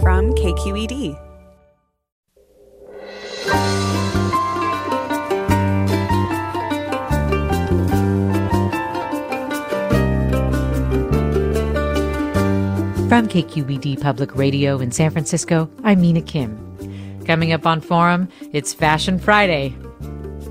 from KQED. From KQED Public Radio in San Francisco, I'm Mina Kim. Coming up on Forum, it's Fashion Friday.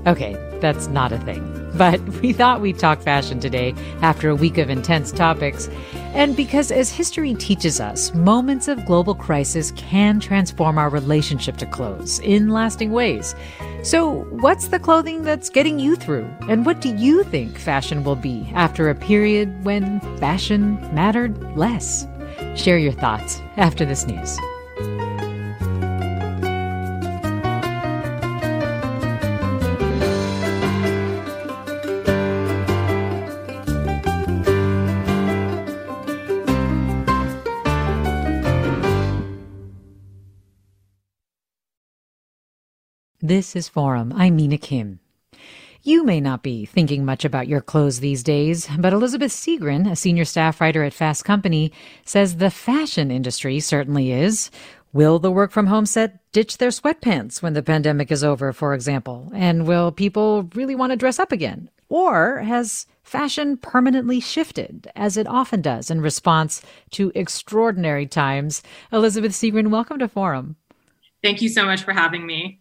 Okay, that's not a thing. But we thought we'd talk fashion today after a week of intense topics. And because, as history teaches us, moments of global crisis can transform our relationship to clothes in lasting ways. So, what's the clothing that's getting you through? And what do you think fashion will be after a period when fashion mattered less? Share your thoughts after this news. This is Forum. I'm Mina Kim. You may not be thinking much about your clothes these days, but Elizabeth Segran, a senior staff writer at Fast Company, says the fashion industry certainly is. Will the work from home set ditch their sweatpants when the pandemic is over, for example? And will people really want to dress up again? Or has fashion permanently shifted, as it often does in response to extraordinary times? Elizabeth Segran, welcome to Forum. Thank you so much for having me.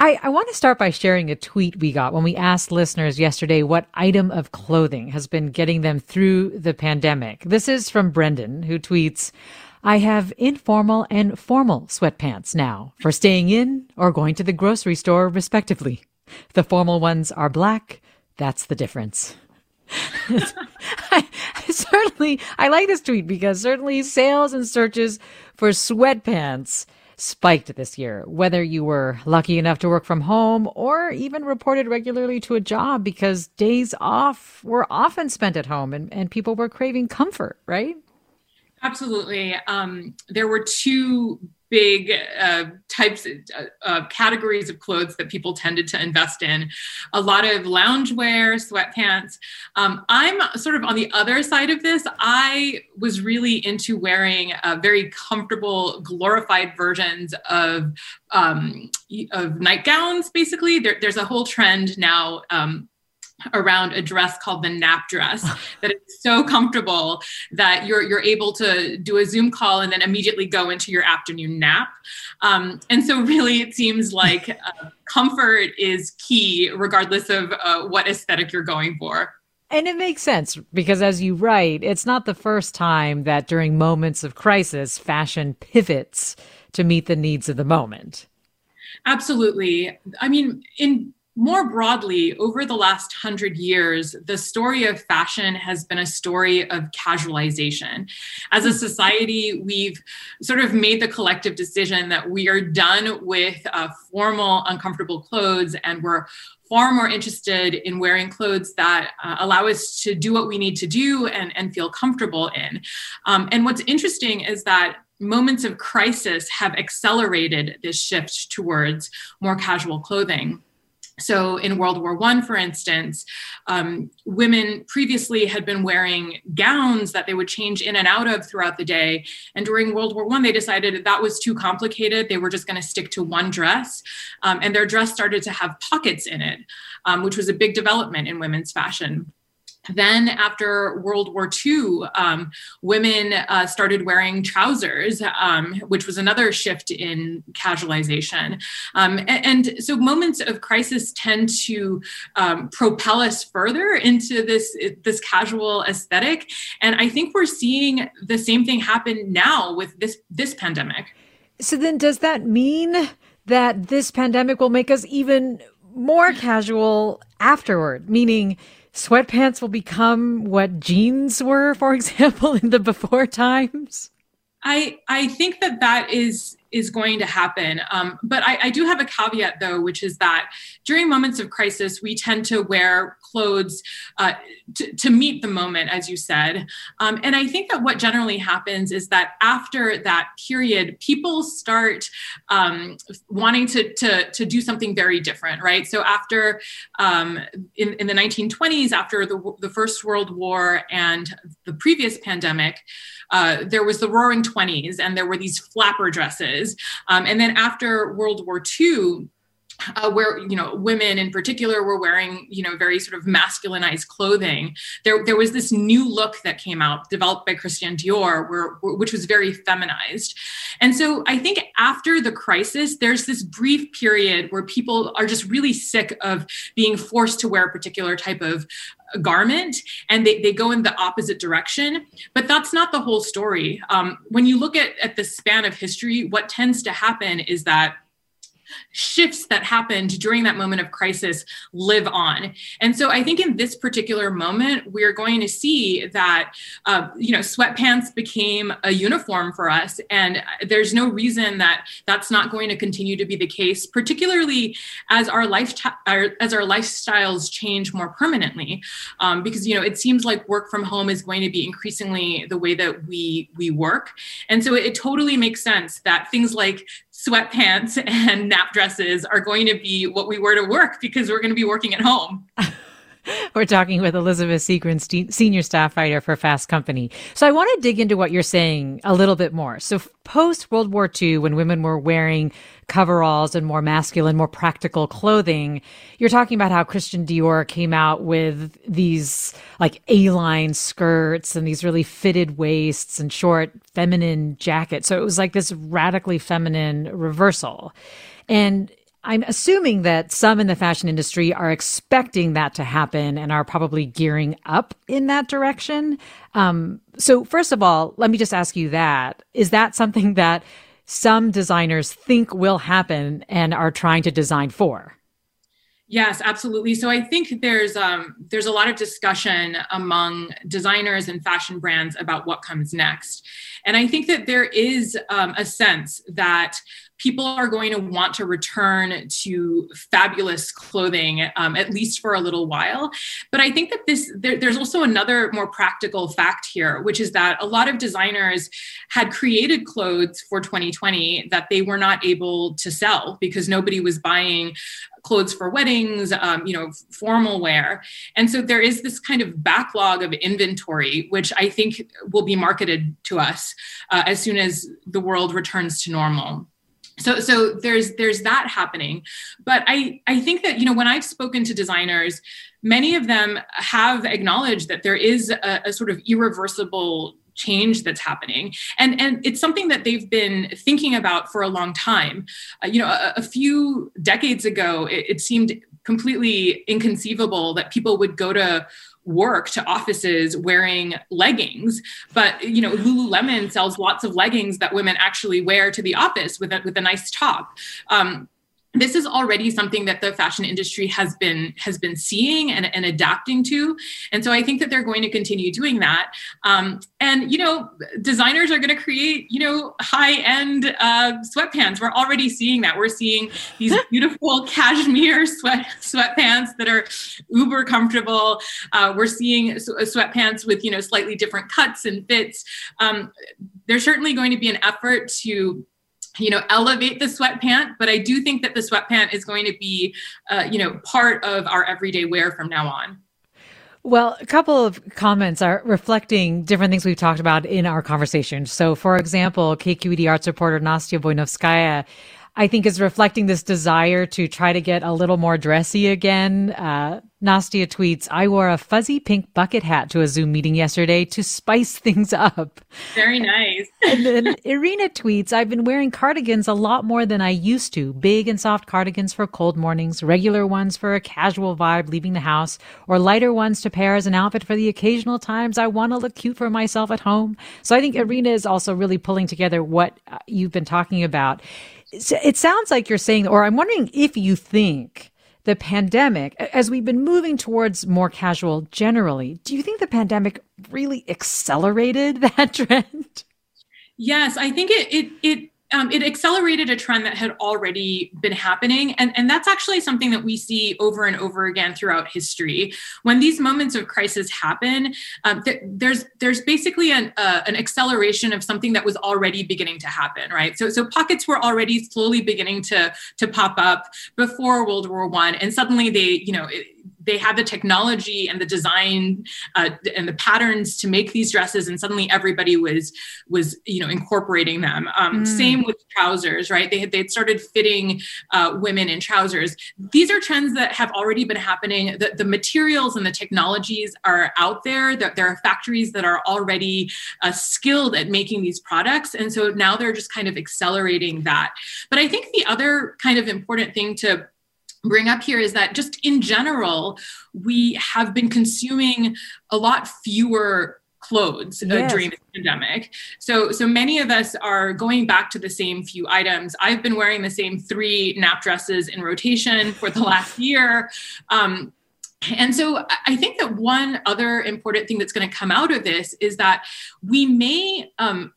I, I want to start by sharing a tweet we got when we asked listeners yesterday what item of clothing has been getting them through the pandemic. This is from Brendan, who tweets, I have informal and formal sweatpants now for staying in or going to the grocery store, respectively. The formal ones are black. That's the difference. I, certainly, I like this tweet because certainly sales and searches for sweatpants spiked this year, whether you were lucky enough to work from home or even reported regularly to a job because days off were often spent at home and, and people were craving comfort, right? Absolutely. Um, there were two big uh, types of uh, categories of clothes that people tended to invest in. A lot of loungewear sweatpants. Um, i'm sort of on the other side of this. I was really into wearing uh, very comfortable glorified versions of um, of nightgowns basically. There, there's a whole trend now um, around a dress called the nap dress that is so comfortable that you're you're able to do a Zoom call and then immediately go into your afternoon nap. Um, and so, really, it seems like uh, comfort is key, regardless of uh, what aesthetic you're going for. And it makes sense because, as you write, it's not the first time that during moments of crisis, fashion pivots to meet the needs of the moment. Absolutely. I mean, in more broadly, over the last hundred years, the story of fashion has been a story of casualization. As a society, we've sort of made the collective decision that we are done with uh, formal, uncomfortable clothes and we're far more interested in wearing clothes that uh, allow us to do what we need to do and, and feel comfortable in. Um, and what's interesting is that moments of crisis have accelerated this shift towards more casual clothing. So, in World War One, for instance, um, women previously had been wearing gowns that they would change in and out of throughout the day. And during World War One, they decided that, that was too complicated. They were just going to stick to one dress, um, and their dress started to have pockets in it, um, which was a big development in women's fashion. Then, after World War II, um, women uh, started wearing trousers, um, which was another shift in casualization. Um, and, and, so, moments of crisis tend to um, propel us further into this, this casual aesthetic. And I think we're seeing the same thing happen now with this, this pandemic. So, then does that mean that this pandemic will make us even more casual afterward? Meaning, sweatpants will become what jeans were, for example, in the before times? I I think that that is is going to happen. Um, but I, I, do have a caveat, though, which is that during moments of crisis, we tend to wear clothes uh, to, to, meet the moment, as you said. Um, and I think that what generally happens is that after that period, people start um, wanting to, to, to do something very different, right? So after um, in, in the 1920s, after the, the First World War and the previous pandemic, uh, there was the Roaring Twenties, and there were these flapper dresses. Um, and then after World War II, uh, where you know women in particular were wearing you know very sort of masculinized clothing there there was this new look that came out developed by Christian Dior where, which was very feminized. And so i think after the crisis there's this brief period where people are just really sick of being forced to wear a particular type of garment and they, they go in the opposite direction. But that's not the whole story. Um, when you look at, at the span of history what tends to happen is that shifts that happened during that moment of crisis live on. And so I think in this particular moment, we're going to see that, uh, you know, sweatpants became a uniform for us. And there's no reason that that's not going to continue to be the case, particularly as our life, as our lifestyles change more permanently. Um, because, you know, it seems like work from home is going to be increasingly the way that we, we work. And so it, it totally makes sense that things like sweatpants and nap dresses are going to be what we wear to work because we're going to be working at home. We're talking with Elizabeth Segran, senior staff writer for Fast Company. So I want to dig into what you're saying a little bit more. So post World War II, when women were wearing coveralls and more masculine, more practical clothing, you're talking about how Christian Dior came out with these like A-line skirts and these really fitted waists and short feminine jackets. So it was like this radically feminine reversal. And I'm assuming that some in the fashion industry are expecting that to happen and are probably gearing up in that direction. Um, so, first of all, let me just ask you that. Is that something that some designers think will happen and are trying to design for? Yes, absolutely. So I think there's um, there's a lot of discussion among designers and fashion brands about what comes next, and I think that there is um, a sense that people are going to want to return to fabulous clothing um, at least for a little while but i think that this there, there's also another more practical fact here which is that a lot of designers had created clothes for 2020 that they were not able to sell because nobody was buying clothes for weddings, um, you know, formal wear. And so there is this kind of backlog of inventory, which I think will be marketed to us uh, as soon as the world returns to normal so so there's there's that happening. But i i think that you know when i've spoken to designers many of them have acknowledged that there is a, a sort of irreversible change that's happening. And and it's something that they've been thinking about for a long time. Uh, you know a, a, few decades ago it, it seemed completely inconceivable that people would go to work to offices wearing leggings but you know lululemon sells lots of leggings that women actually wear to the office with a, with a nice top. Um, this is already something that the fashion industry has been has been seeing and, and adapting to. And so i think that they're going to continue doing that. Um, and you know designers are going to create you know high end uh, sweatpants. We're already seeing that. We're seeing these beautiful cashmere sweat sweatpants that are uber comfortable. Uh, we're seeing sweatpants with you know slightly different cuts and fits. Um, there's certainly going to be an effort to you know elevate the sweat pant but i do think that the sweat pant is going to be uh, you know part of our everyday wear from now on well, a couple of comments are reflecting different things we've talked about in our conversation. So, for example, KQED arts reporter Nastia Voynovskaya I think is reflecting this desire to try to get a little more dressy again. Uh, Nastia tweets, I wore a fuzzy pink bucket hat to a Zoom meeting yesterday to spice things up. Very nice. and then Irina tweets, I've been wearing cardigans a lot more than I used to. Big and soft cardigans for cold mornings, regular ones for a casual vibe leaving the house, or lighter ones to pair as an outfit for the occasional times I want to look cute for myself at home. So I think Irina is also really pulling together what uh, you've been talking about it sounds like you're saying, or I'm wondering if you think the pandemic, as we've been moving towards more casual generally, do you think the pandemic really accelerated that trend? Yes, I think it it it um, it accelerated a trend that had already been happening. And, and that's actually something that we see over and over again throughout history. When these moments of crisis happen, um, th- there's, there's basically an, uh, an acceleration of something that was already beginning to happen, right? So, so pockets were already slowly beginning to, to pop up before World War One, and suddenly they, you know, it, they had the technology and the design uh, and the patterns to make these dresses and suddenly everybody was was you know incorporating them. Um, mm. same with trousers right? They had they'd started fitting uh, women in trousers. These are trends that have already been happening. The, the materials and the technologies are out there. That there are factories that are already uh, skilled at making these products and so now they're just kind of accelerating that. But i think the other kind of important thing to bring up here is that just in general, we have been consuming a lot fewer clothes yes. during the pandemic. So so many of us are going back to the same few items. I've been wearing the same three nap dresses in rotation for the last year. Um, and so I think that one other important thing that's going to come out of this is that we may um,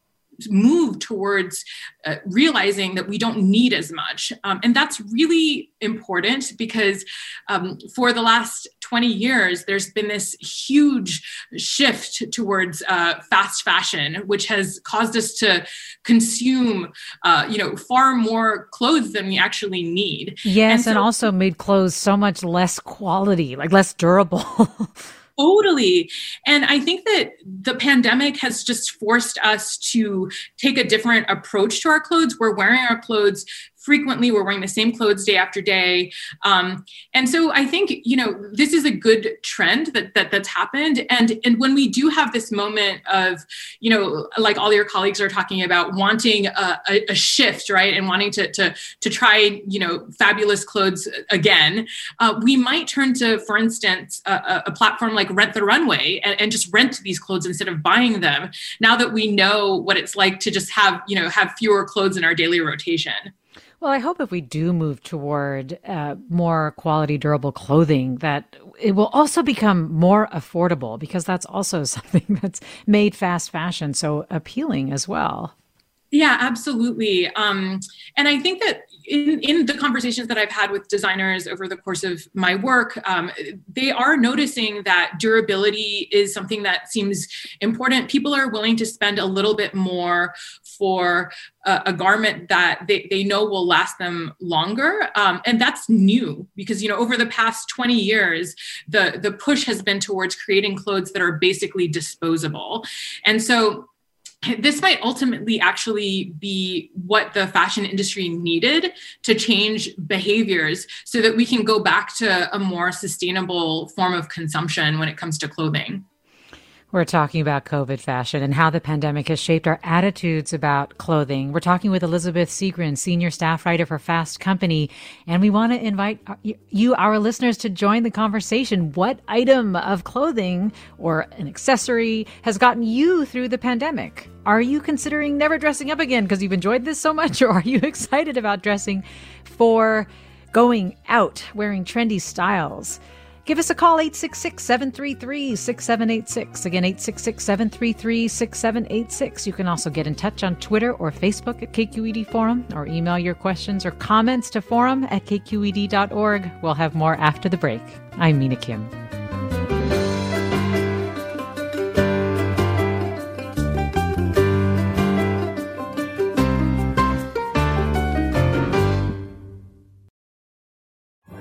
move towards uh, realizing that we don't need as much. Um, and that's really important because um, for the last 20 years, there's been this huge shift towards uh, fast fashion, which has caused us to consume, uh, you know, far more clothes than we actually need. Yes, and, so- and also made clothes so much less quality, like less durable. Totally. And I think that the pandemic has just forced us to take a different approach to our clothes. We're wearing our clothes frequently we're wearing the same clothes day after day. Um, and so i think you know this is a good trend that, that that's happened. And and when we do have this moment of you know like all your colleagues are talking about wanting a, a, a shift right and wanting to to to try you know fabulous clothes again uh, we might turn to for instance a, a platform like rent the runway and, and just rent these clothes instead of buying them now that we know what it's like to just have you know have fewer clothes in our daily rotation well, I hope if we do move toward uh, more quality, durable clothing, that it will also become more affordable because that's also something that's made fast fashion so appealing as well. Yeah, absolutely. Um, and I think that in, in the conversations that I've had with designers over the course of my work, um, they are noticing that durability is something that seems important. People are willing to spend a little bit more for a, a garment that they, they know will last them longer. Um, and that's new because, you know, over the past 20 years, the, the push has been towards creating clothes that are basically disposable. And so this might ultimately actually be what the fashion industry needed to change behaviors so that we can go back to a more sustainable form of consumption when it comes to clothing. We're talking about COVID fashion and how the pandemic has shaped our attitudes about clothing. We're talking with Elizabeth Segran, senior staff writer for Fast Company, and we want to invite you, our listeners, to join the conversation. What item of clothing or an accessory has gotten you through the pandemic? Are you considering never dressing up again because you've enjoyed this so much, or are you excited about dressing for going out, wearing trendy styles? Give us a call 866 733 6786. Again, 866 733 6786. You can also get in touch on Twitter or Facebook at KQED Forum or email your questions or comments to forum at kqed.org. We'll have more after the break. I'm Mina Kim.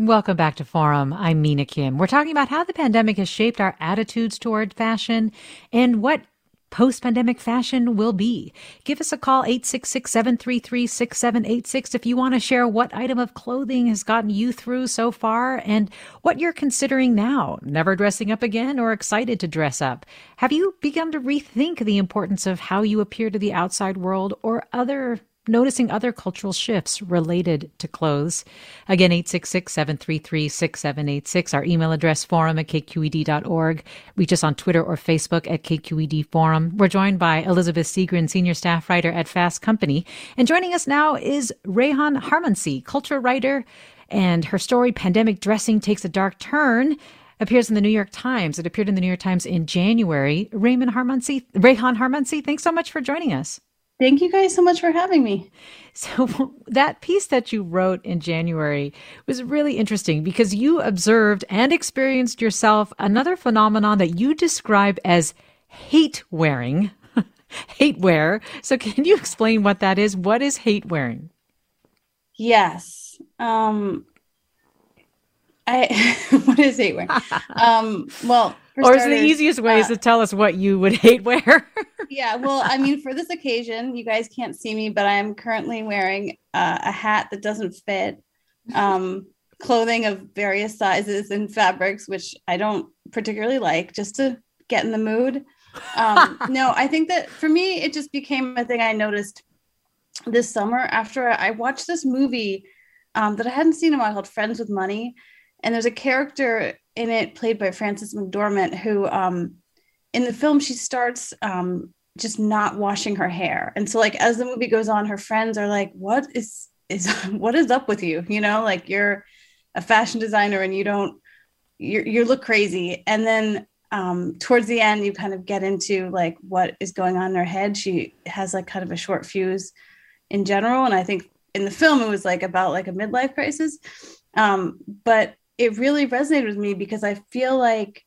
Welcome back to Forum. I'm Mina Kim. We're talking about how the pandemic has shaped our attitudes toward fashion and what post pandemic fashion will be. Give us a call, 866 733 6786, if you want to share what item of clothing has gotten you through so far and what you're considering now. Never dressing up again or excited to dress up? Have you begun to rethink the importance of how you appear to the outside world or other noticing other cultural shifts related to clothes. Again, 866 733 6786. Our email address forum at kqed.org. Reach us on Twitter or Facebook at KQED Forum. We're joined by Elizabeth Segran, senior staff writer at Fast Company. And joining us now is Reyhan Harmanci, culture writer. And her story, Pandemic Dressing Takes a Dark Turn, appears in the New York Times. It appeared in the New York Times in January. Raymond Harmanci, Reyhan Harmanci, thanks so much for joining us. Thank you guys so much for having me. So, that piece that you wrote in January was really interesting because you observed and experienced yourself another phenomenon that you describe as hate wearing. hate wear. So, can you explain what that is? What is hate wearing? Yes. Um, I what is hate wearing? um, well, or is the easiest way uh, is to tell us what you would hate wear? yeah, well, I mean, for this occasion, you guys can't see me, but I'm currently wearing uh, a hat that doesn't fit, um, clothing of various sizes and fabrics, which I don't particularly like, just to get in the mood. Um, no, I think that for me, it just became a thing I noticed this summer after I watched this movie um, that I hadn't seen in a while called Friends with Money. And there's a character in it played by Frances McDormand who um, in the film she starts um, just not washing her hair. And so like as the movie goes on her friends are like what is is what is up with you? You know like you're a fashion designer and you don't you you look crazy. And then um, towards the end you kind of get into like what is going on in her head. She has like kind of a short fuse in general. And i think in the film it was like about like a midlife crisis. Um, but it really resonated with me because I feel like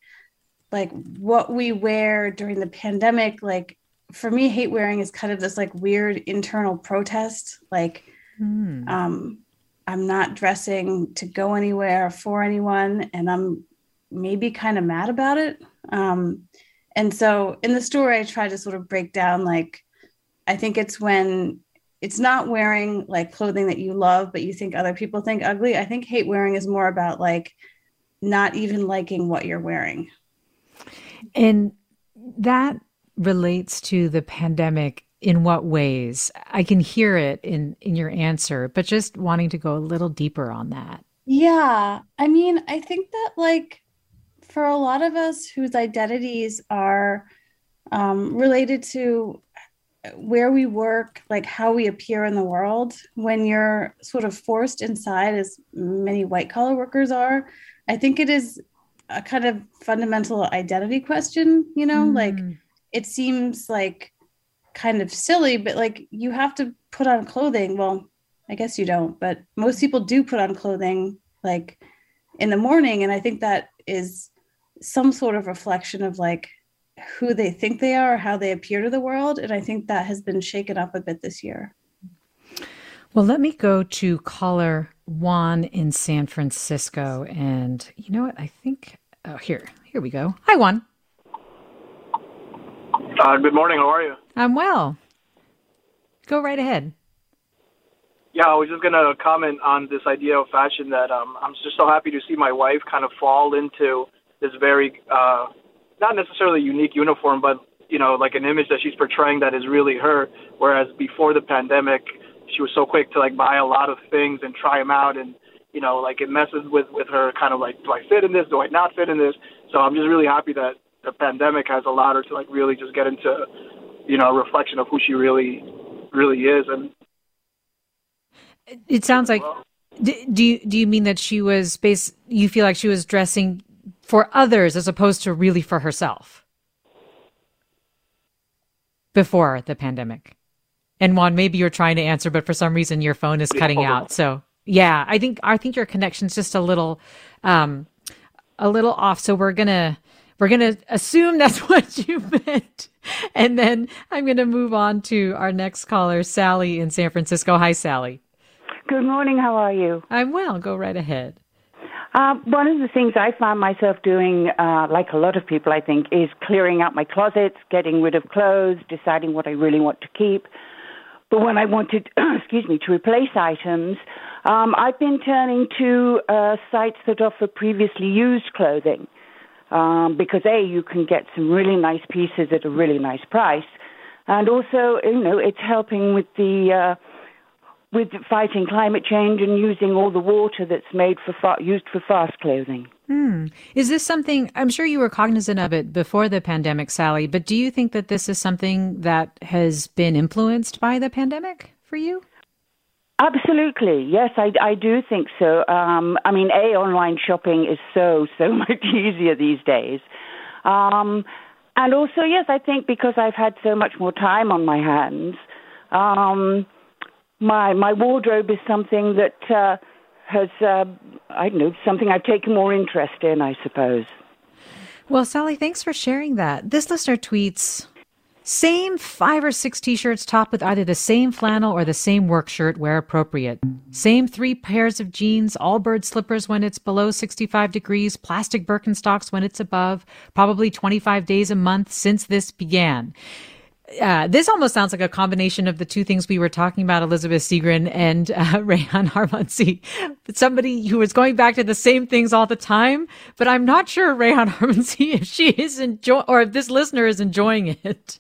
like what we wear during the pandemic like for me hate wearing is kind of this like weird internal protest like mm. um i'm not dressing to go anywhere for anyone and i'm maybe kind of mad about it um and so in the story i try to sort of break down like i think it's when it's not wearing like clothing that you love but you think other people think ugly. I think hate wearing is more about like not even liking what you're wearing. And that relates to the pandemic in what ways? I can hear it in in your answer but just wanting to go a little deeper on that. Yeah. I mean i think that like for a lot of us whose identities are um, related to where we work, like how we appear in the world, when you're sort of forced inside, as many white collar workers are, I think it is a kind of fundamental identity question, you know, mm. like it seems like kind of silly, but like you have to put on clothing. Well, I guess you don't, but most people do put on clothing like in the morning. And I think that is some sort of reflection of like who they think they are, or how they appear to the world. And I think that has been shaken up a bit this year. Well, let me go to caller Juan in San Francisco. And you know what? I think, oh, here, here we go. Hi, Juan. Uh, good morning. How are you? I'm well. Go right ahead. Yeah, I was just going to comment on this idea of fashion that um, I'm just so happy to see my wife kind of fall into this very uh, not necessarily a unique uniform, but you know, like an image that she's portraying that is really her. Whereas before the pandemic, she was so quick to like buy a lot of things and try them out, and you know, like it messes with with her kind of like, do I fit in this? Do I not fit in this? So I'm just really happy that the pandemic has allowed her to like really just get into, you know, a reflection of who she really, really is. And it sounds like. Do you do you mean that she was base? You feel like she was dressing for others as opposed to really for herself before the pandemic. And Juan, maybe you're trying to answer, but for some reason your phone is cutting out. So yeah, I think I think your connection's just a little um a little off. So we're gonna we're gonna assume that's what you meant. And then I'm gonna move on to our next caller, Sally in San Francisco. Hi, Sally. Good morning. How are you? I'm well. Go right ahead. Uh, one of the things I found myself doing, uh, like a lot of people, I think, is clearing out my closets, getting rid of clothes, deciding what I really want to keep. But when I wanted, excuse me, to replace items, um, I've been turning to uh, sites that offer previously used clothing. Um, because A, you can get some really nice pieces at a really nice price. And also, you know, it's helping with the, uh, with fighting climate change and using all the water that's made for fa- used for fast clothing. Hmm. Is this something I'm sure you were cognizant of it before the pandemic, Sally, but do you think that this is something that has been influenced by the pandemic for you? Absolutely, yes, I, I do think so. Um, I mean, a online shopping is so so much easier these days, um, and also yes, I think because I've had so much more time on my hands, um, my my wardrobe is something that uh, has uh, I don't know something I've taken more interest in, I suppose. Well, Sally, thanks for sharing that. This listener tweets. Same five or six t shirts topped with either the same flannel or the same work shirt where appropriate. Same three pairs of jeans, all bird slippers when it's below 65 degrees, plastic Birkenstocks when it's above, probably 25 days a month since this began. Uh, this almost sounds like a combination of the two things we were talking about, Elizabeth Segran and uh, Reyhan Harmanci. Somebody who is going back to the same things all the time, but I'm not sure Reyhan Harmanci if she is enjoy or if this listener is enjoying it.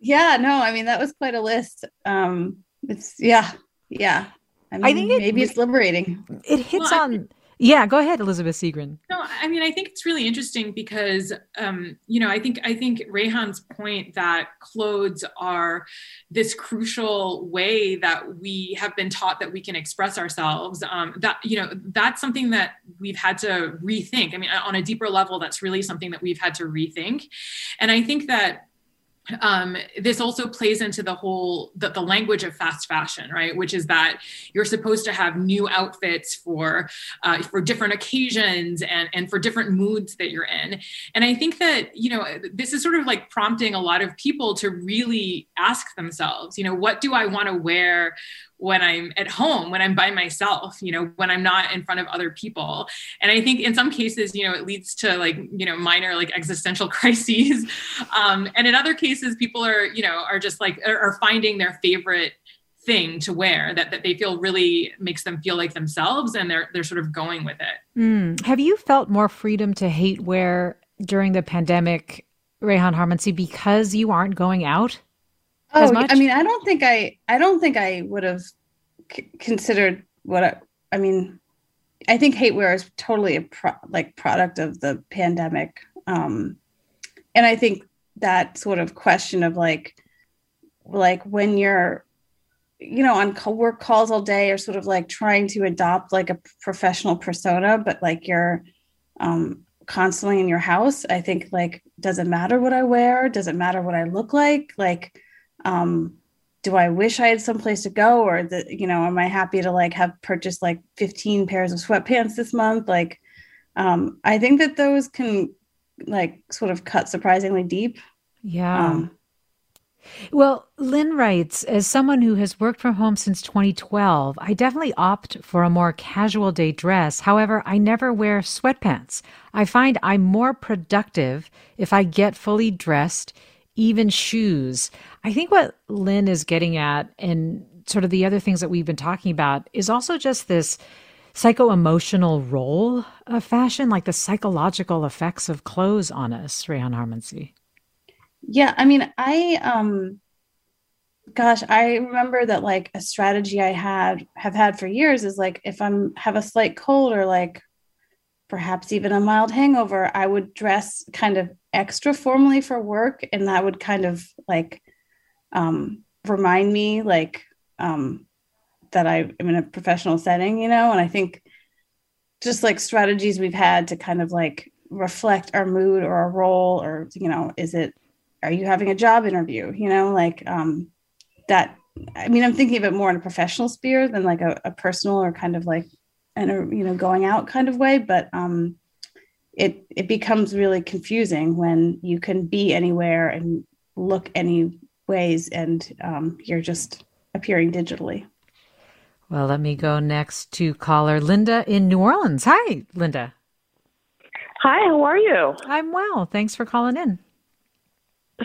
Yeah, no, I mean that was quite a list. Um, it's yeah, yeah. I, mean, I think it, maybe it's liberating. It hits well, on. Yeah, go ahead, Elizabeth Segran. No, I mean, I think it's really interesting because, um, you know, I think I think Reyhan's point that clothes are this crucial way that we have been taught that we can express ourselves. Um, that you know, that's something that we've had to rethink. I mean, on a deeper level, that's really something that we've had to rethink, and I think that um, this also plays into the whole the, the language of fast fashion right? Which is that you're supposed to have new outfits for uh, for different occasions and and for different moods that you're in. And i think that you know this is sort of like prompting a lot of people to really ask themselves you know what do i want to wear when I'm at home, when I'm by myself, you know, when I'm not in front of other people. And I think in some cases, you know, it leads to like, you know, minor like existential crises. Um, and in other cases, people are, you know, are just like, are, finding their favorite thing to wear that, that they feel really makes them feel like themselves and they're they're sort of going with it. Mm. Have you felt more freedom to hate wear during the pandemic, Reyhan Harmanci, because you aren't going out? Oh, I mean, I don't think I, I don't think I would have c- considered what I, I mean. I think hate wear is totally a pro, like product of the pandemic, um, and I think that sort of question of like, like when you're, you know, on work calls all day, or sort of like trying to adopt like a professional persona, but like you're um, constantly in your house. I think like, does it matter what I wear? Does it matter what I look like? Like um, do I wish I had someplace to go or the, you know, am I happy to like have purchased like 15 pairs of sweatpants this month? Like, um, I think that those can like sort of cut surprisingly deep. Yeah. Um, well, Lynn writes, as someone who has worked from home since 2012, I definitely opt for a more casual day dress. However, I never wear sweatpants. I find I'm more productive if I get fully dressed even shoes. I think what Lynn is getting at, and sort of the other things that we've been talking about, is also just this psycho emotional role of fashion, like the psychological effects of clothes on us, Reyhan Harmanci. Yeah, I mean, I um gosh, I remember that like a strategy I had have had for years is like if I'm have a slight cold or like perhaps even a mild hangover, I would dress kind of extra formally for work. And that would kind of like um, remind me like um, that I am in a professional setting, you know? And I think just like strategies we've had to kind of like reflect our mood or our role or, you know, is it, are you having a job interview? You know, like um, that. I mean, I'm thinking of it more in a professional sphere than like a, a personal or kind of like and you know going out kind of way but um it it becomes really confusing when you can be anywhere and look any ways and um, you're just appearing digitally Well, let me go next to caller Linda in New Orleans. Hi, Linda. Hi, how are you? I'm well. Thanks for calling in.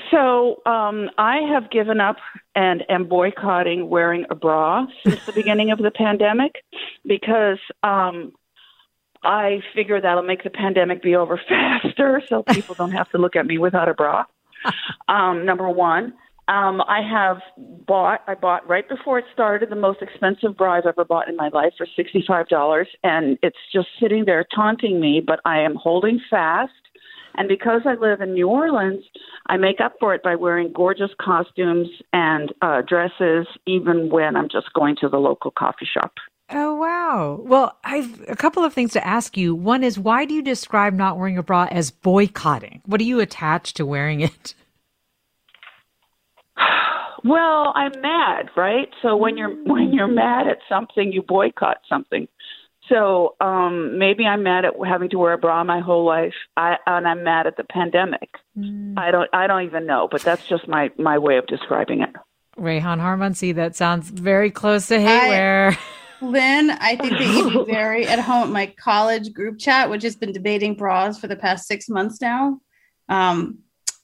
So, um, I have given up and am boycotting wearing a bra since the beginning of the pandemic because um, I figure that'll make the pandemic be over faster so people don't have to look at me without a bra. Um, number one. Um, I have bought, I bought right before it started the most expensive bra I've ever bought in my life for $65, and it's just sitting there taunting me, but I am holding fast. And because I live in New Orleans, I make up for it by wearing gorgeous costumes and uh, dresses, even when I'm just going to the local coffee shop. Oh, wow. Well, I've a couple of things to ask you. One is why do you describe not wearing a bra as boycotting? What do you attach to wearing it? Well, I'm mad, right? So when you're when you're mad at something, you boycott something. So um maybe I'm mad at having to wear a bra my whole life. I and I'm mad at the pandemic. Mm. I don't I don't even know, but that's just my my way of describing it. Reyhan Harmanci, that sounds very close to hatewear. Lynn, I think that you'd be very at home. My college group chat, which has been debating bras for the past six months now, um,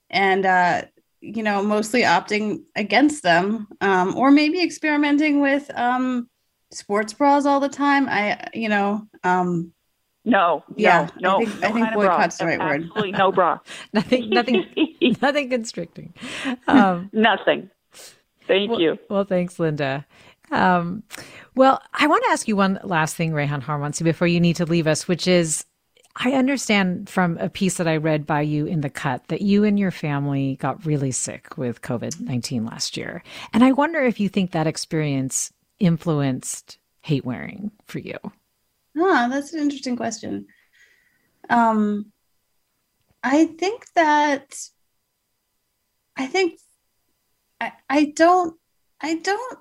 and uh, you know, mostly opting against them, um, or maybe experimenting with um, sports bras all the time. I, you know, um, no, yeah, no, I think, no I think boycott's the right word. Absolutely no bra. nothing, nothing, nothing constricting. Um, nothing. Thank well, you. Well, thanks, Linda. Um, well, I want to ask you one last thing, Reyhan Harmanci, before you need to leave us, which is I understand from a piece that I read by you in the cut that you and your family got really sick with COVID 19 last year. And I wonder if you think that experience influenced hate wearing for you. Ah, that's an interesting question. Um, I think that I think I, I don't I don't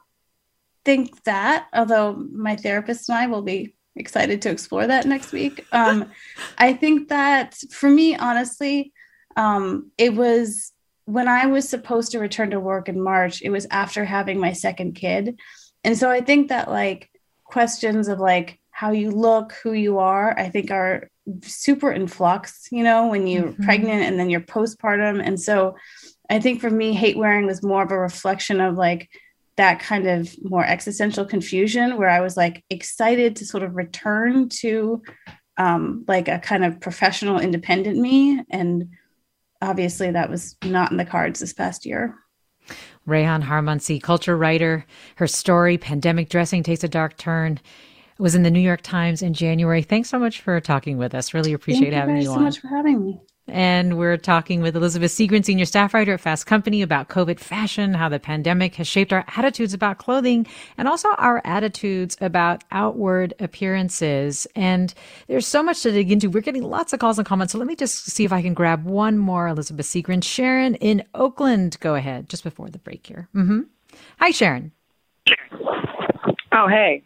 think that, although my therapist and I will be excited to explore that next week. Um, I think that for me, honestly, um, it was when I was supposed to return to work in March, it was after having my second kid. And so I think that like questions of like how you look, who you are, I think are super in flux, you know, when you're mm-hmm. pregnant and then you're postpartum. And so I think for me, hate wearing was more of a reflection of like, that kind of more existential confusion where I was like excited to sort of return to um, like a kind of professional independent me. And obviously that was not in the cards this past year. Reyhan Harmanci, culture writer. Her story, Pandemic Dressing Takes a Dark Turn, was in the New York Times in January. Thanks so much for talking with us. Really appreciate Thank having you, you so on. much for having me. And we're talking with Elizabeth Segran, senior staff writer at Fast Company, about COVID fashion, how the pandemic has shaped our attitudes about clothing, and also our attitudes about outward appearances. And there's so much to dig into. We're getting lots of calls and comments. So let me just see if I can grab one more. Elizabeth Segran. Sharon in Oakland, go ahead, just before the break here. Mm-hmm. Hi, Sharon. Oh, hey.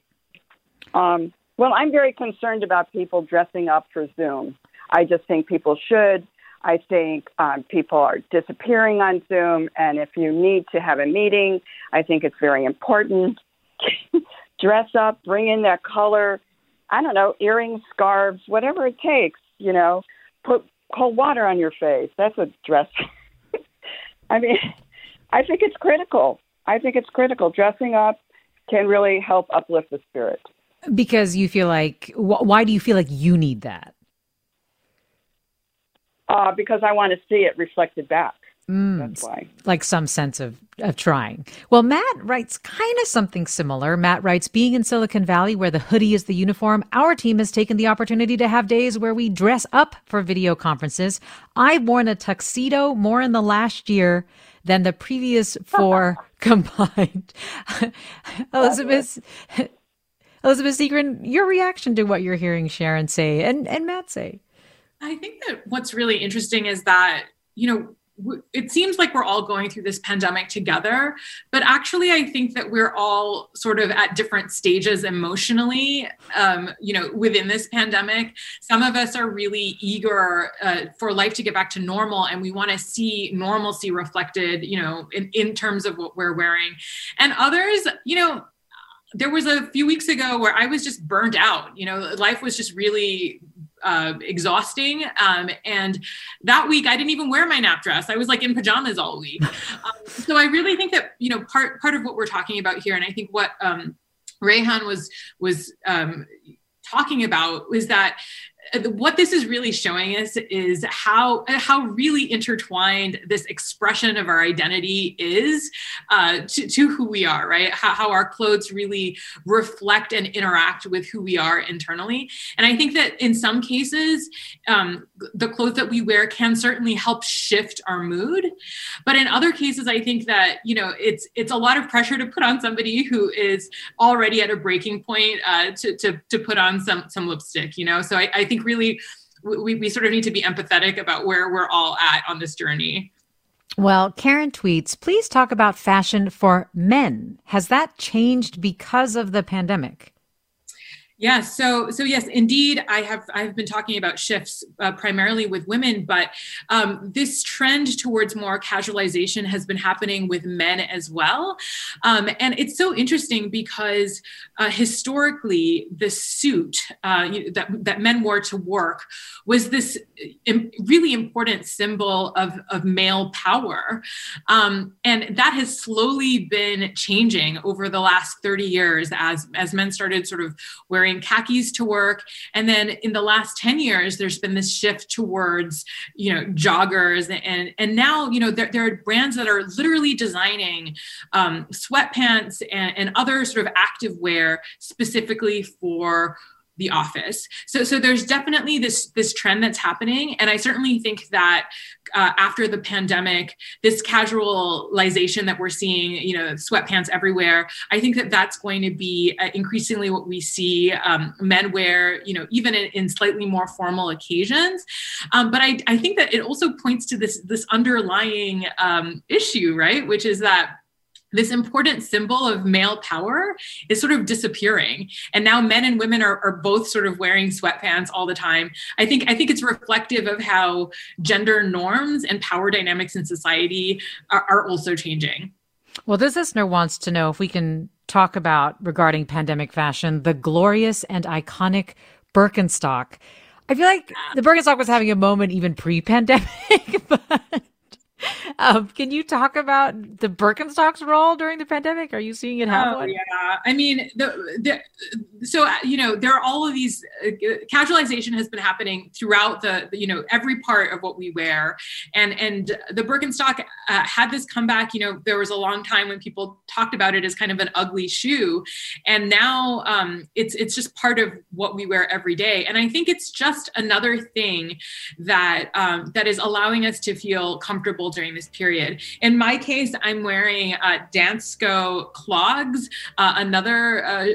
Um, well, I'm very concerned about people dressing up for Zoom. I just think people should. I think um, people are disappearing on Zoom, and if you need to have a meeting, I think it's very important. Dress up, bring in that color. I don't know, earrings, scarves, whatever it takes. You know, put cold water on your face. That's a dress. I mean, I think it's critical. I think it's critical. Dressing up can really help uplift the spirit. Because you feel like, wh- why do you feel like you need that? Uh, because I want to see it reflected back. Mm, That's why. Like some sense of, of trying. Well, Matt writes kind of something similar. Matt writes Being in Silicon Valley, where the hoodie is the uniform, our team has taken the opportunity to have days where we dress up for video conferences. I've worn a tuxedo more in the last year than the previous four combined. Elizabeth. Elizabeth Segran, your reaction to what you're hearing Sharon say and, and Matt say. I think that what's really interesting is that, you know, it seems like we're all going through this pandemic together, but actually, I think that we're all sort of at different stages emotionally, um, you know, within this pandemic. Some of us are really eager uh, for life to get back to normal, and we want to see normalcy reflected, you know, in, in terms of what we're wearing. And others, you know, there was a few weeks ago where I was just burned out. You know, life was just really uh, exhausting. Um, and that week, I didn't even wear my nap dress. I was like in pajamas all week. um, so I really think that you know part part of what we're talking about here, and I think what um, Reyhan was was um, talking about was that what this is really showing us is how how really intertwined this expression of our identity is uh, to, to who we are right? How, how our clothes really reflect and interact with who we are internally. And i think that in some cases um, the clothes that we wear can certainly help shift our mood. But in other cases i think that you know it's it's a lot of pressure to put on somebody who is already at a breaking point uh, to, to to put on some some lipstick you know? So i, I think think really we, we sort of need to be empathetic about where we're all at on this journey. Well, Karen tweets, please talk about fashion for men. Has that changed because of the pandemic? Yeah, so so yes, indeed, I have I've been talking about shifts uh, primarily with women, but um, this trend towards more casualization has been happening with men as well, um, and it's so interesting because uh, historically the suit uh, that that men wore to work was this uh, really important symbol of of male power, um, and that has slowly been changing over the last thirty years as as men started sort of wearing wearing khakis to work. And then in the last 10 years, there's been this shift towards, you know, joggers. And, and now, you know, there, there are brands that are literally designing um, sweatpants and, and other sort of active wear specifically for the office. So so there's definitely this this trend that's happening, and I certainly think that uh, after the pandemic, this casualization that we're seeing, you know, sweatpants everywhere, I think that that's going to be uh, increasingly what we see um, men wear, you know, even in, in slightly more formal occasions. Um, but I I think that it also points to this this underlying um, issue, right, which is that this important symbol of male power is sort of disappearing. And now men and women are, are both sort of wearing sweatpants all the time. I think i think it's reflective of how gender norms and power dynamics in society are, are also changing. Well this listener wants to know if we can talk about regarding pandemic fashion the glorious and iconic birkenstock. I feel like the birkenstock was having a moment even pre-pandemic but um, can you talk about the Birkenstock's role during the pandemic? Are you seeing it happen? oh? Yeah, I mean, the, the so uh, you know there are all of these uh, casualization has been happening throughout the you know every part of what we wear, and and the Birkenstock uh, had this comeback. You know, there was a long time when people talked about it as kind of an ugly shoe, and now um, it's it's just part of what we wear every day. And I think it's just another thing that um, that is allowing us to feel comfortable during this period. In my case, I'm wearing uh, Dansko clogs, uh, another uh,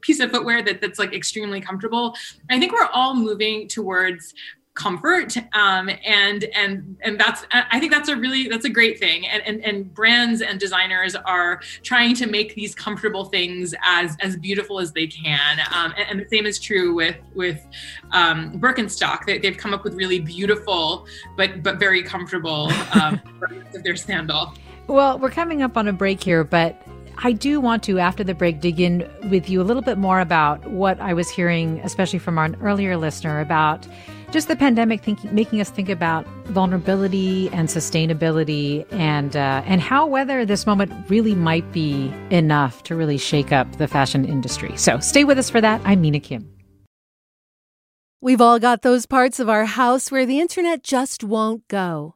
piece of footwear that, that's like extremely comfortable. I think we're all moving towards comfort um, and and and that's i think that's a really that's a great thing. And, and and brands and designers are trying to make these comfortable things as as beautiful as they can. Um, and, and, the same is true with with um, birkenstock. They, they've come up with really beautiful but but very comfortable um, of their sandal. Well we're coming up on a break here but I do want to, after the break, dig in with you a little bit more about what I was hearing, especially from our earlier listener, about just the pandemic thinking, making us think about vulnerability and sustainability and uh, and how whether this moment really might be enough to really shake up the fashion industry. So stay with us for that. I'm Mina Kim. We've all got those parts of our house where the internet just won't go.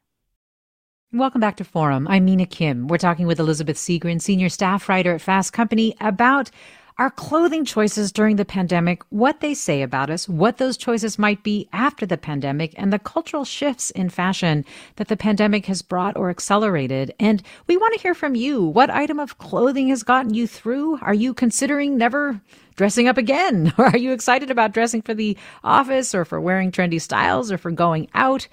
Welcome back to Forum. I'm Mina Kim. We're talking with Elizabeth Segran, senior staff writer at Fast Company, about our clothing choices during the pandemic, what they say about us, what those choices might be after the pandemic, and the cultural shifts in fashion that the pandemic has brought or accelerated. And we want to hear from you. What item of clothing has gotten you through? Are you considering never dressing up again? Or are you excited about dressing for the office or for wearing trendy styles or for going out?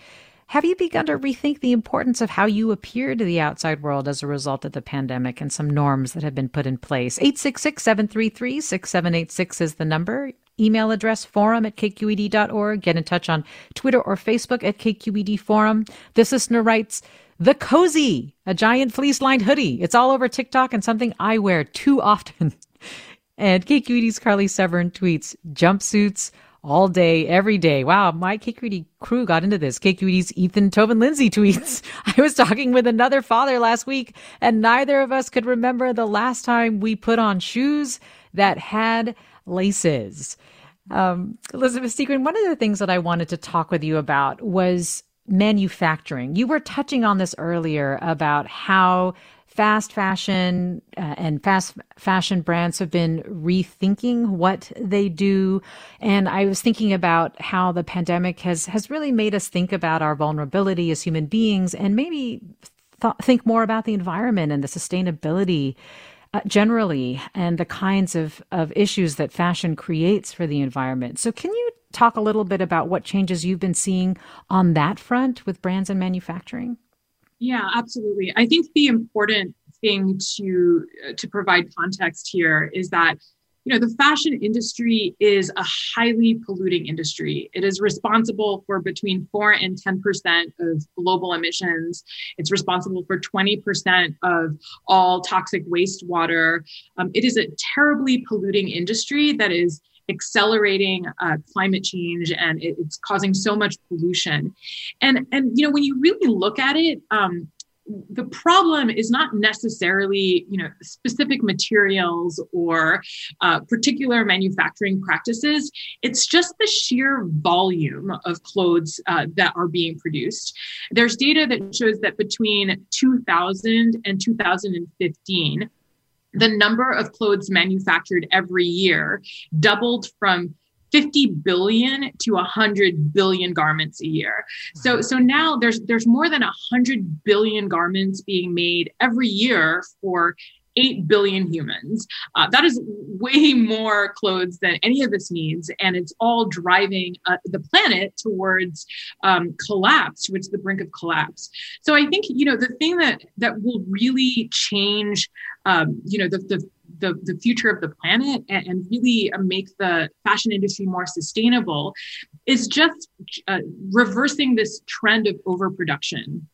Have you begun to rethink the importance of how you appear to the outside world as a result of the pandemic and some norms that have been put in place? 866 733 6786 is the number. Email address forum at kqed.org. Get in touch on Twitter or Facebook at KQED Forum. This listener writes, the cozy, a giant fleece lined hoodie. It's all over TikTok and something I wear too often. and KQED's Carly Severn tweets jumpsuits all day, every day. Wow, my KQED crew got into this. KQED's Ethan Toven-Lindsey tweets. I was talking with another father last week, and neither of us could remember the last time we put on shoes that had laces. Um, Elizabeth Segran, one of the things that I wanted to talk with you about was manufacturing. You were touching on this earlier about how fast fashion uh, and fast fashion brands have been rethinking what they do and i was thinking about how the pandemic has has really made us think about our vulnerability as human beings and maybe th- think more about the environment and the sustainability uh, generally and the kinds of, of issues that fashion creates for the environment. So, can you talk a little bit about what changes you've been seeing on that front with brands and manufacturing? Yeah, absolutely. I think the important thing to uh, to provide context here is that you know the fashion industry is a highly polluting industry. It is responsible for between 4 and 10% of global emissions. It's responsible for 20% of all toxic wastewater. Um, it is a terribly polluting industry that is accelerating uh, climate change and it, it's causing so much pollution. And and you know when you really look at it um, the problem is not necessarily you know specific materials or uh, particular manufacturing practices. It's just the sheer volume of clothes uh, that are being produced. There's data that shows that between 2000 and 2015 the number of clothes manufactured every year doubled from 50 billion to 100 billion garments a year. So so now there's there's more than 100 billion garments being made every year for 8 billion humans. Uh, that is way more clothes than any of us needs. And it's all driving uh, the planet towards um, collapse, towards the brink of collapse. So I think, you know, the thing that, that will really change, um, you know, the, the, the, the future of the planet and, and really uh, make the fashion industry more sustainable is just uh, reversing this trend of overproduction.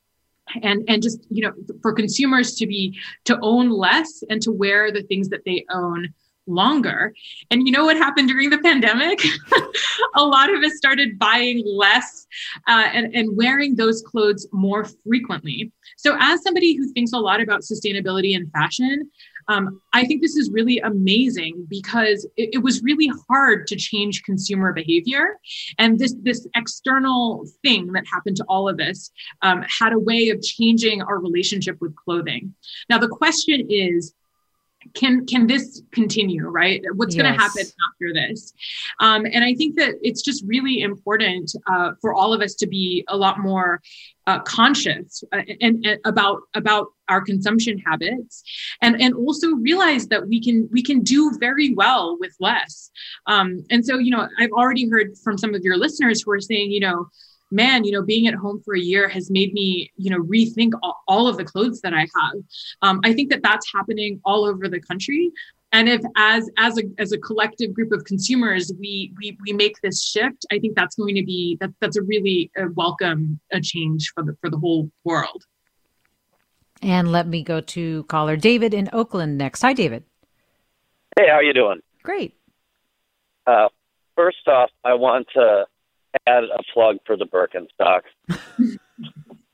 And and just you know for consumers to be to own less and to wear the things that they own longer. And you know what happened during the pandemic? A lot of us started buying less uh, and, and wearing those clothes more frequently. So as somebody who thinks a lot about sustainability and fashion um, I think this is really amazing because it, it, was really hard to change consumer behavior, and this this external thing that happened to all of us um, had a way of changing our relationship with clothing. Now the question is can can this continue right? What's yes. going to happen after this? Um, and i think that it's just really important uh, for all of us to be a lot more uh, conscious uh, and, and, about about our consumption habits and and also realize that we can we can do very well with less. Um, and so you know i've already heard from some of your listeners who are saying you know man, you know, being at home for a year has made me, you know, rethink all, all of the clothes that I have. Um, I think that that's happening all over the country. And if as as a as a collective group of consumers we we we make this shift, I think that's going to be that that's a really a welcome a change for the for the whole world. And let me go to caller David in Oakland next. Hi, David. Hey, how you doing? Great. Uh, first off, I want to add a plug for the Birkenstocks.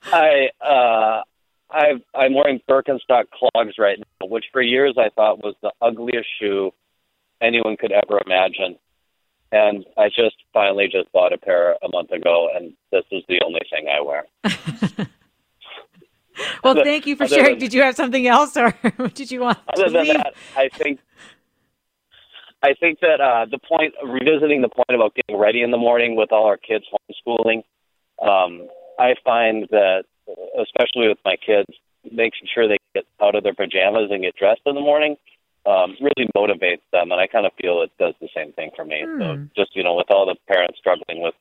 I uh, I've, I'm wearing Birkenstock clogs right now, which for years I thought was the ugliest shoe anyone could ever imagine. And I just finally just bought a pair a month ago, and this is the only thing I wear. well, thank you for sharing. Than, did you have something else, or did you want? Other than leave? that, I think I think that uh, the point, revisiting the point about getting ready in the morning with all our kids homeschooling, um, I find that, especially with my kids, making sure they get out of their pajamas and get dressed in the morning um, really motivates them, and I kind of feel it does the same thing for me. So Hmm. just you know, with all the parents struggling with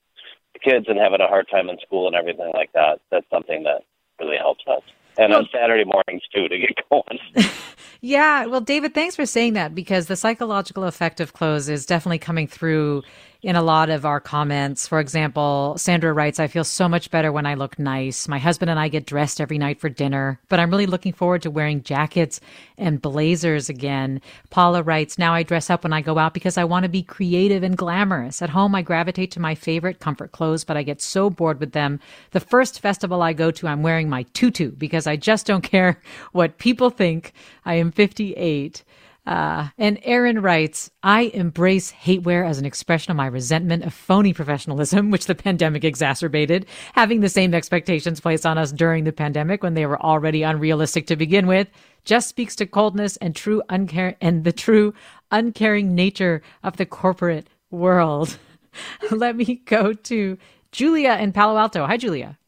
the kids and having a hard time in school and everything like that, that's something that really helps us. And on Saturday mornings too to get going. Yeah, well, David, thanks for saying that because the psychological effect of clothes is definitely coming through in a lot of our comments. For example, Sandra writes, I feel so much better when I look nice. My husband and I get dressed every night for dinner, but I'm really looking forward to wearing jackets and blazers again. Paula writes, Now I dress up when I go out because I want to be creative and glamorous. At home, I gravitate to my favorite comfort clothes, but I get so bored with them. The first festival I go to, I'm wearing my tutu because I just don't care what people think. I am 58. Uh, and Aaron writes, I embrace hate wear as an expression of my resentment of phony professionalism, which the pandemic exacerbated. Having the same expectations placed on us during the pandemic when they were already unrealistic to begin with just speaks to coldness and true uncare and the true uncaring nature of the corporate world. Let me go to Julia in Palo Alto. Hi, Julia.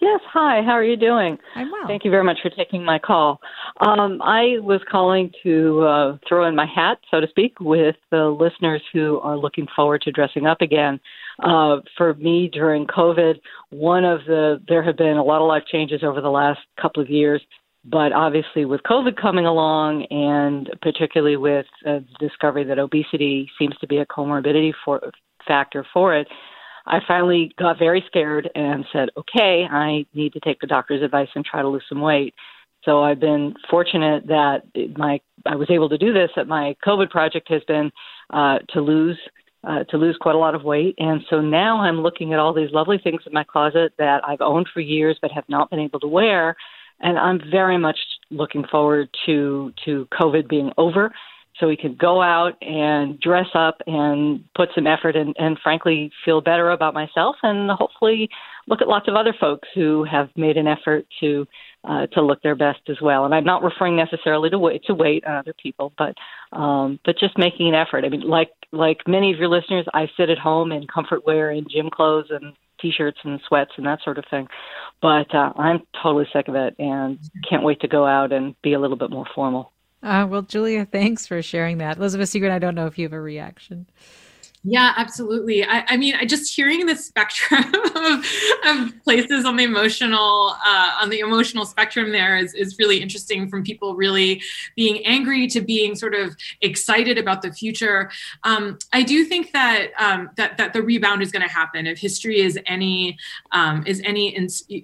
Yes, hi. How are you doing? I'm well. Thank you very much for taking my call. Um, I was calling to uh, throw in my hat, so to speak, with the listeners who are looking forward to dressing up again. Uh, for me, during COVID, one of the there have been a lot of life changes over the last couple of years. But obviously, with COVID coming along, and particularly with uh, the discovery that obesity seems to be a comorbidity for, factor for it, I finally got very scared and said, okay, I need to take the doctor's advice and try to lose some weight. So I've been fortunate that my I was able to do this. That my COVID project has been uh, to lose uh, to lose quite a lot of weight, and so now I'm looking at all these lovely things in my closet that I've owned for years but have not been able to wear, and I'm very much looking forward to to COVID being over so we can go out and dress up and put some effort and, and frankly feel better about myself and hopefully look at lots of other folks who have made an effort to uh, to look their best as well. And I'm not referring necessarily to weight to weight on other people, but um, but just making an effort. I mean, like like many of your listeners, I sit at home in comfort wear and gym clothes and t-shirts and sweats and that sort of thing. But uh, I'm totally sick of it and can't wait to go out and be a little bit more formal. Uh, well, Julia, thanks for sharing that. Elizabeth Segran, I don't know if you have a reaction. Yeah, absolutely. I, I mean, I just hearing the spectrum of, of places on the emotional uh, on the emotional spectrum there is, is really interesting. From people really being angry to being sort of excited about the future. Um, I do think that um, that that the rebound is going to happen. If history is any um, is any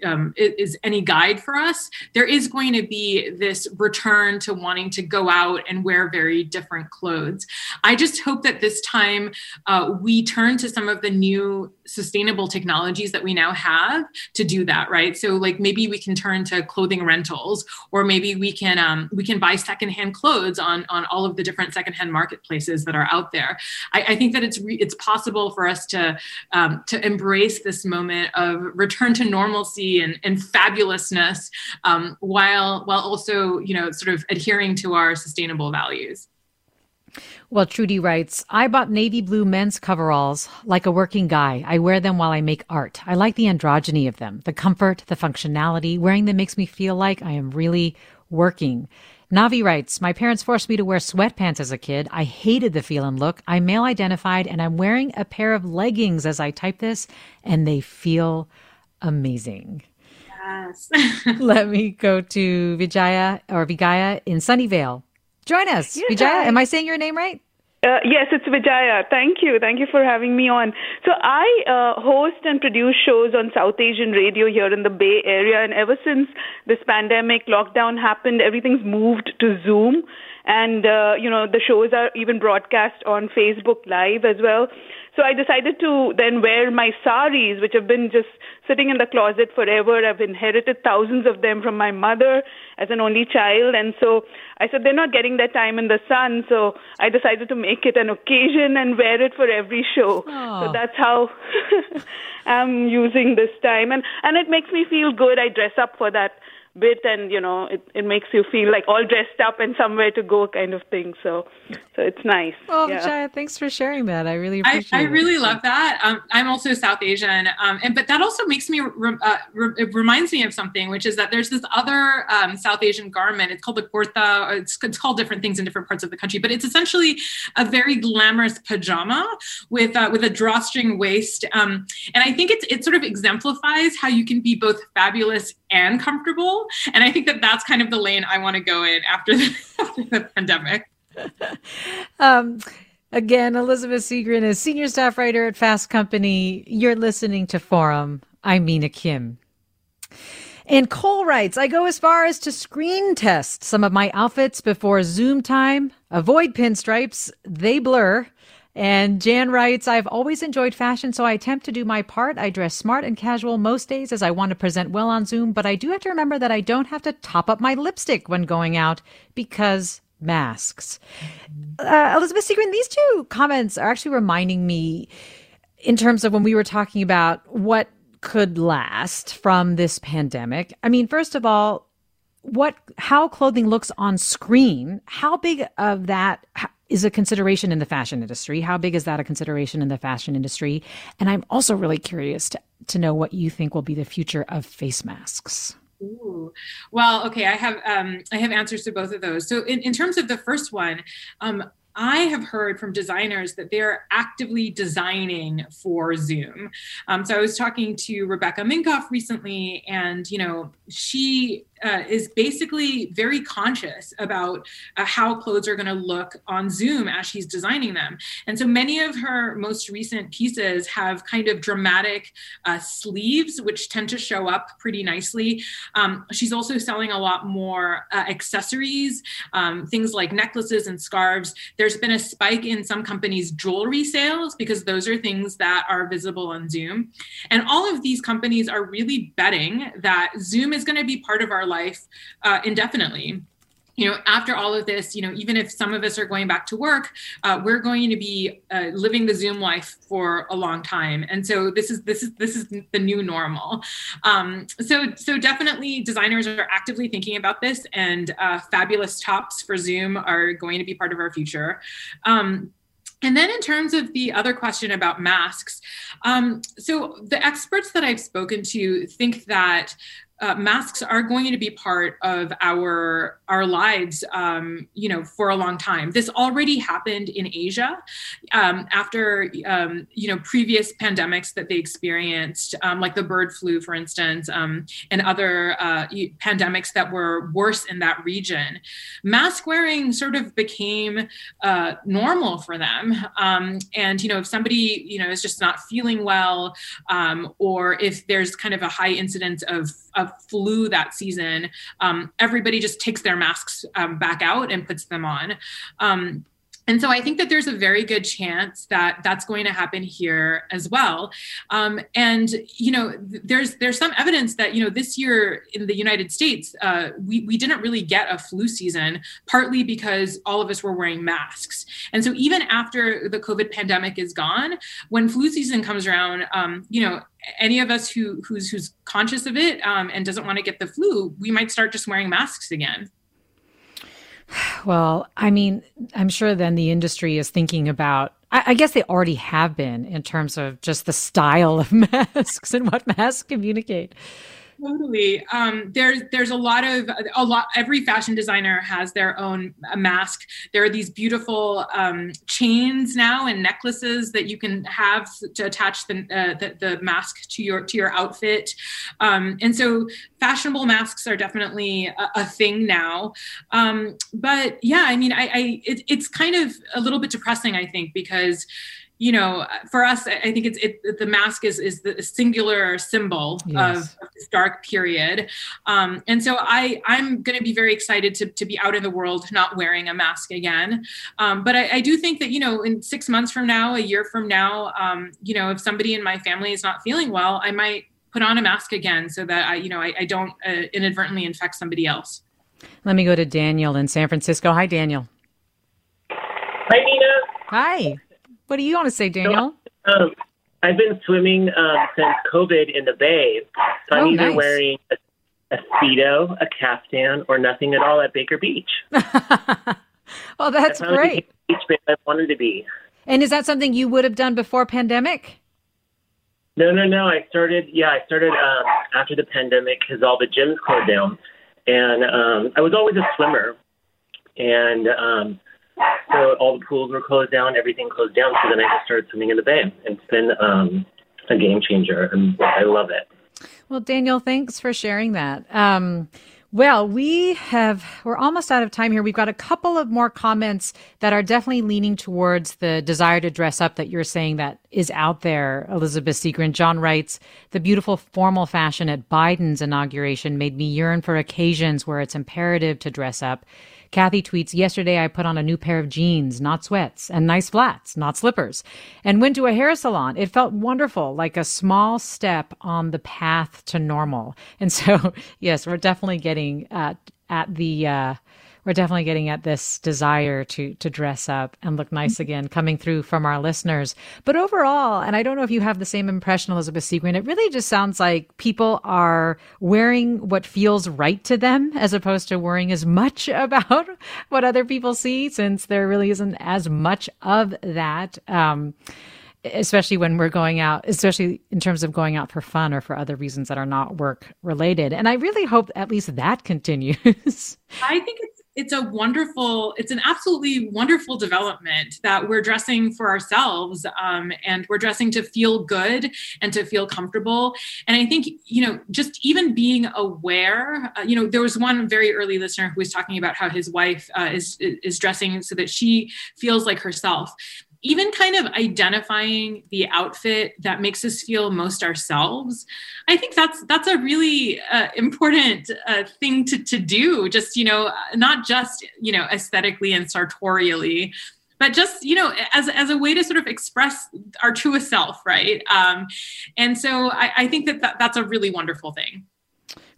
um, is any guide for us, there is going to be this return to wanting to go out and wear very different clothes. I just hope that this time uh, we turn to some of the new sustainable technologies that we now have to do that right? So like maybe we can turn to clothing rentals or maybe we can um, we can buy secondhand clothes on on all of the different secondhand marketplaces that are out there. I, I think that it's re- it's possible for us to um, to embrace this moment of return to normalcy and, and fabulousness um, while while also you know sort of adhering to our sustainable values well, Trudy writes, I bought navy blue men's coveralls like a working guy. I wear them while I make art. I like the androgyny of them, the comfort, the functionality. Wearing them makes me feel like I am really working. Navi writes, My parents forced me to wear sweatpants as a kid. I hated the feel and look. I'm male identified and I'm wearing a pair of leggings as I type this, and they feel amazing. Yes. Let me go to Vijaya or Vigaya in Sunnyvale. Join us, Yes, Vijaya. Am I saying your name right? Uh, yes, it's Vijaya. Thank you. Thank you for having me on. So I uh, host and produce shows on South Asian radio here in the Bay Area, and ever since this pandemic lockdown happened, everything's moved to Zoom, and uh, you know the shows are even broadcast on Facebook Live as well. So I decided to then wear my saris, which have been just sitting in the closet forever. I've inherited thousands of them from my mother as an only child. And so I said, they're not getting their time in the sun. So I decided to make it an occasion and wear it for every show. Oh. So that's how I'm using this time. And, and it makes me feel good. I dress up for that bit and you know it, it makes you feel like all dressed up and somewhere to go kind of thing so so it's nice well yeah. Vijaya, thanks for sharing that i really appreciate I, I it. really love that um, i'm also south asian um, and but that also makes me re- uh, re- it reminds me of something which is that there's this other um, south asian garment it's called the kurta it's, it's called different things in different parts of the country but it's essentially a very glamorous pajama with uh, with a drawstring waist um, and i think it's it sort of exemplifies how you can be both fabulous and comfortable. And I think that that's kind of the lane I want to go in after the, after the pandemic. um, again, Elizabeth Segran is senior staff writer at Fast Company. You're listening to Forum. I'm Mina Kim. And Cole writes, I go as far as to screen test some of my outfits before Zoom time. Avoid pinstripes, they blur. And Jan writes, I've always enjoyed fashion, so I attempt to do my part. I dress smart and casual most days as I want to present well on Zoom, but I do have to remember that I don't have to top up my lipstick when going out because masks. Uh, Elizabeth Segran, these two comments are actually reminding me in terms of when we were talking about what could last from this pandemic. I mean, first of all, what how clothing looks on screen, how big of that is a consideration in the fashion industry? How big is that a consideration in the fashion industry? And I'm also really curious to, to know what you think will be the future of face masks. Ooh. Well, okay, I have um, I have answers to both of those. So, in, in terms of the first one, um, I have heard from designers that they're actively designing for Zoom. Um, so I was talking to Rebecca Minkoff recently, and you know she uh, is basically very conscious about uh, how clothes are going to look on Zoom as she's designing them. And so many of her most recent pieces have kind of dramatic uh, sleeves, which tend to show up pretty nicely. Um, she's also selling a lot more uh, accessories, um, things like necklaces and scarves. There's been a spike in some companies' jewelry sales because those are things that are visible on Zoom. And all of these companies are really betting that Zoom is going to be part of our life uh, indefinitely. You know after all of this you know even if some of us are going back to work uh, we're going to be uh, living the zoom life for a long time. And so this is this is this is the new normal. Um, so so definitely designers are actively thinking about this and uh, fabulous tops for zoom are going to be part of our future. Um, and then, in terms of the other question about masks, um, so the experts that I've spoken to think that uh, masks are going to be part of our our lives um, you know for a long time. This already happened in asia um, after um, you know previous pandemics that they experienced um, like the bird flu for instance um, and other uh, pandemics that were worse in that region. Mask wearing sort of became uh, normal for them um, and you know if somebody you know is just not feeling well or if there's kind of a high incidence of, of flu that season, everybody just takes their masks um, back out and puts them on. Um, and so I think that there's a very good chance that that's going to happen here as well. Um, and you know, there's there's some evidence that you know this year in the United States, uh, we we didn't really get a flu season, partly because all of us were wearing masks. And so even after the COVID pandemic is gone, when flu season comes around, um, you know, any of us who who's who's conscious of it um, and doesn't want to get the flu, we might start just wearing masks again. Well, I mean, I'm sure then the industry is thinking about, I, guess they already have been in terms of just the style of masks and what masks communicate. Totally. Um, there's there's a lot of a lot. Every fashion designer has their own mask. There are these beautiful um, chains now and necklaces that you can have to attach the, uh, the, the mask to your to your outfit. Um, and so fashionable masks are definitely a, a thing now. Um, but yeah, I mean, I, I it, it's kind of a little bit depressing, I think, because you know, for us, I think it's it, the mask is is the singular symbol yes. of, of, this dark period, um, and so I I'm going to be very excited to to be out in the world not wearing a mask again. Um, but I, I, do think that you know, in six months from now, a year from now, um, you know, if somebody in my family is not feeling well, I might put on a mask again so that I you know I, I don't uh, inadvertently infect somebody else. Let me go to Daniel in San Francisco. Hi, Daniel. Hi, Nina. Hi. What do you want to say, Daniel? So, um, I've been swimming um, since COVID in the bay, so I'm oh, either nice. wearing a, a speedo, a caftan, or nothing at all at Baker Beach. oh, that's I great. Beach babe I wanted to be. And is that something you would have done before pandemic? No, no, no. I started. Yeah, I started um, after the pandemic because all the gyms closed down, and um, I was always a swimmer, and um, so all the pools were closed down, everything closed down. So then I just started swimming in the bay. It's been um, a game changer, and I love it. Well, Daniel, thanks for sharing that. Um, well, we have, we're almost out of time here. We've got a couple of more comments that are definitely leaning towards the desire to dress up that you're saying that is out there, Elizabeth Segran. John writes, the beautiful formal fashion at Biden's inauguration made me yearn for occasions where it's imperative to dress up. Kathy tweets, Yesterday I put on a new pair of jeans, not sweats, and nice flats, not slippers, and went to a hair salon. It felt wonderful, like a small step on the path to normal. And so, yes, we're definitely getting at, at the, uh, we're definitely getting at this desire to to dress up and look nice again coming through from our listeners. But overall, and I don't know if you have the same impression, Elizabeth Segran, it really just sounds like people are wearing what feels right to them as opposed to worrying as much about what other people see, since there really isn't as much of that. Um, especially when we're going out, especially in terms of going out for fun or for other reasons that are not work related. And I really hope at least that continues. I think it's it's a wonderful it's an absolutely wonderful development that we're dressing for ourselves um, and we're dressing to feel good and to feel comfortable. And i think you know just even being aware uh, you know there was one very early listener who was talking about how his wife uh, is is dressing so that she feels like herself even kind of identifying the outfit that makes us feel most ourselves i think that's that's a really uh, important uh, thing to, to do just you know not just you know aesthetically and sartorially but just you know as, as a way to sort of express our truest self right? Um, and so I, I think that, that that's a really wonderful thing.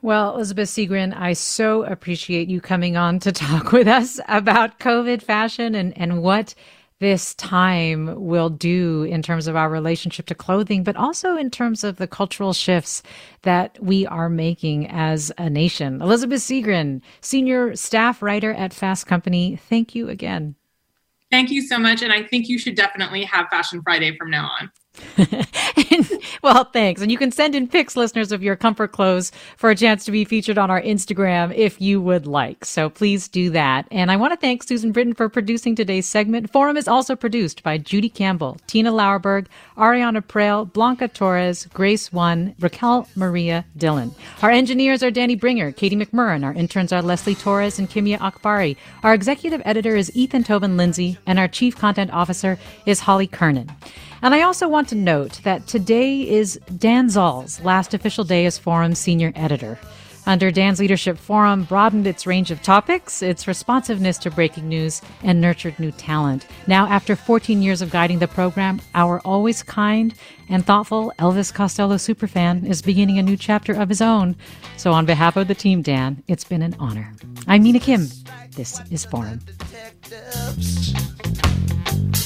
Well, Elizabeth Segran, I so appreciate you coming on to talk with us about COVID fashion and, and what this time will do in terms of our relationship to clothing, but also in terms of the cultural shifts that we are making as a nation. Elizabeth Segran, senior staff writer at Fast Company, thank you again. Thank you so much. And I think you should definitely have Fashion Friday from now on. And, well, thanks. And you can send in pics, listeners, of your comfort clothes for a chance to be featured on our Instagram if you would like. So please do that. And I want to thank Susan Britton for producing today's segment. Forum is also produced by Judy Campbell, Tina Lauerberg, Ariana Proehl, Blanca Torres, Grace One, Raquel Maria Dillon. Our engineers are Danny Bringer, Katie McMurran. Our interns are Leslie Torres and Kimia Akbari. Our executive editor is Ethan Toven-Lindsey, and our chief content officer is Holly Kernan. And I also want to note that today is Dan Zoll's last official day as Forum senior editor. Under Dan's leadership, Forum broadened its range of topics, its responsiveness to breaking news, and nurtured new talent. Now, after 14 years of guiding the program, our always kind and thoughtful Elvis Costello superfan is beginning a new chapter of his own. So, on behalf of the team, Dan, it's been an honor. I'm Mina Kim. This is Forum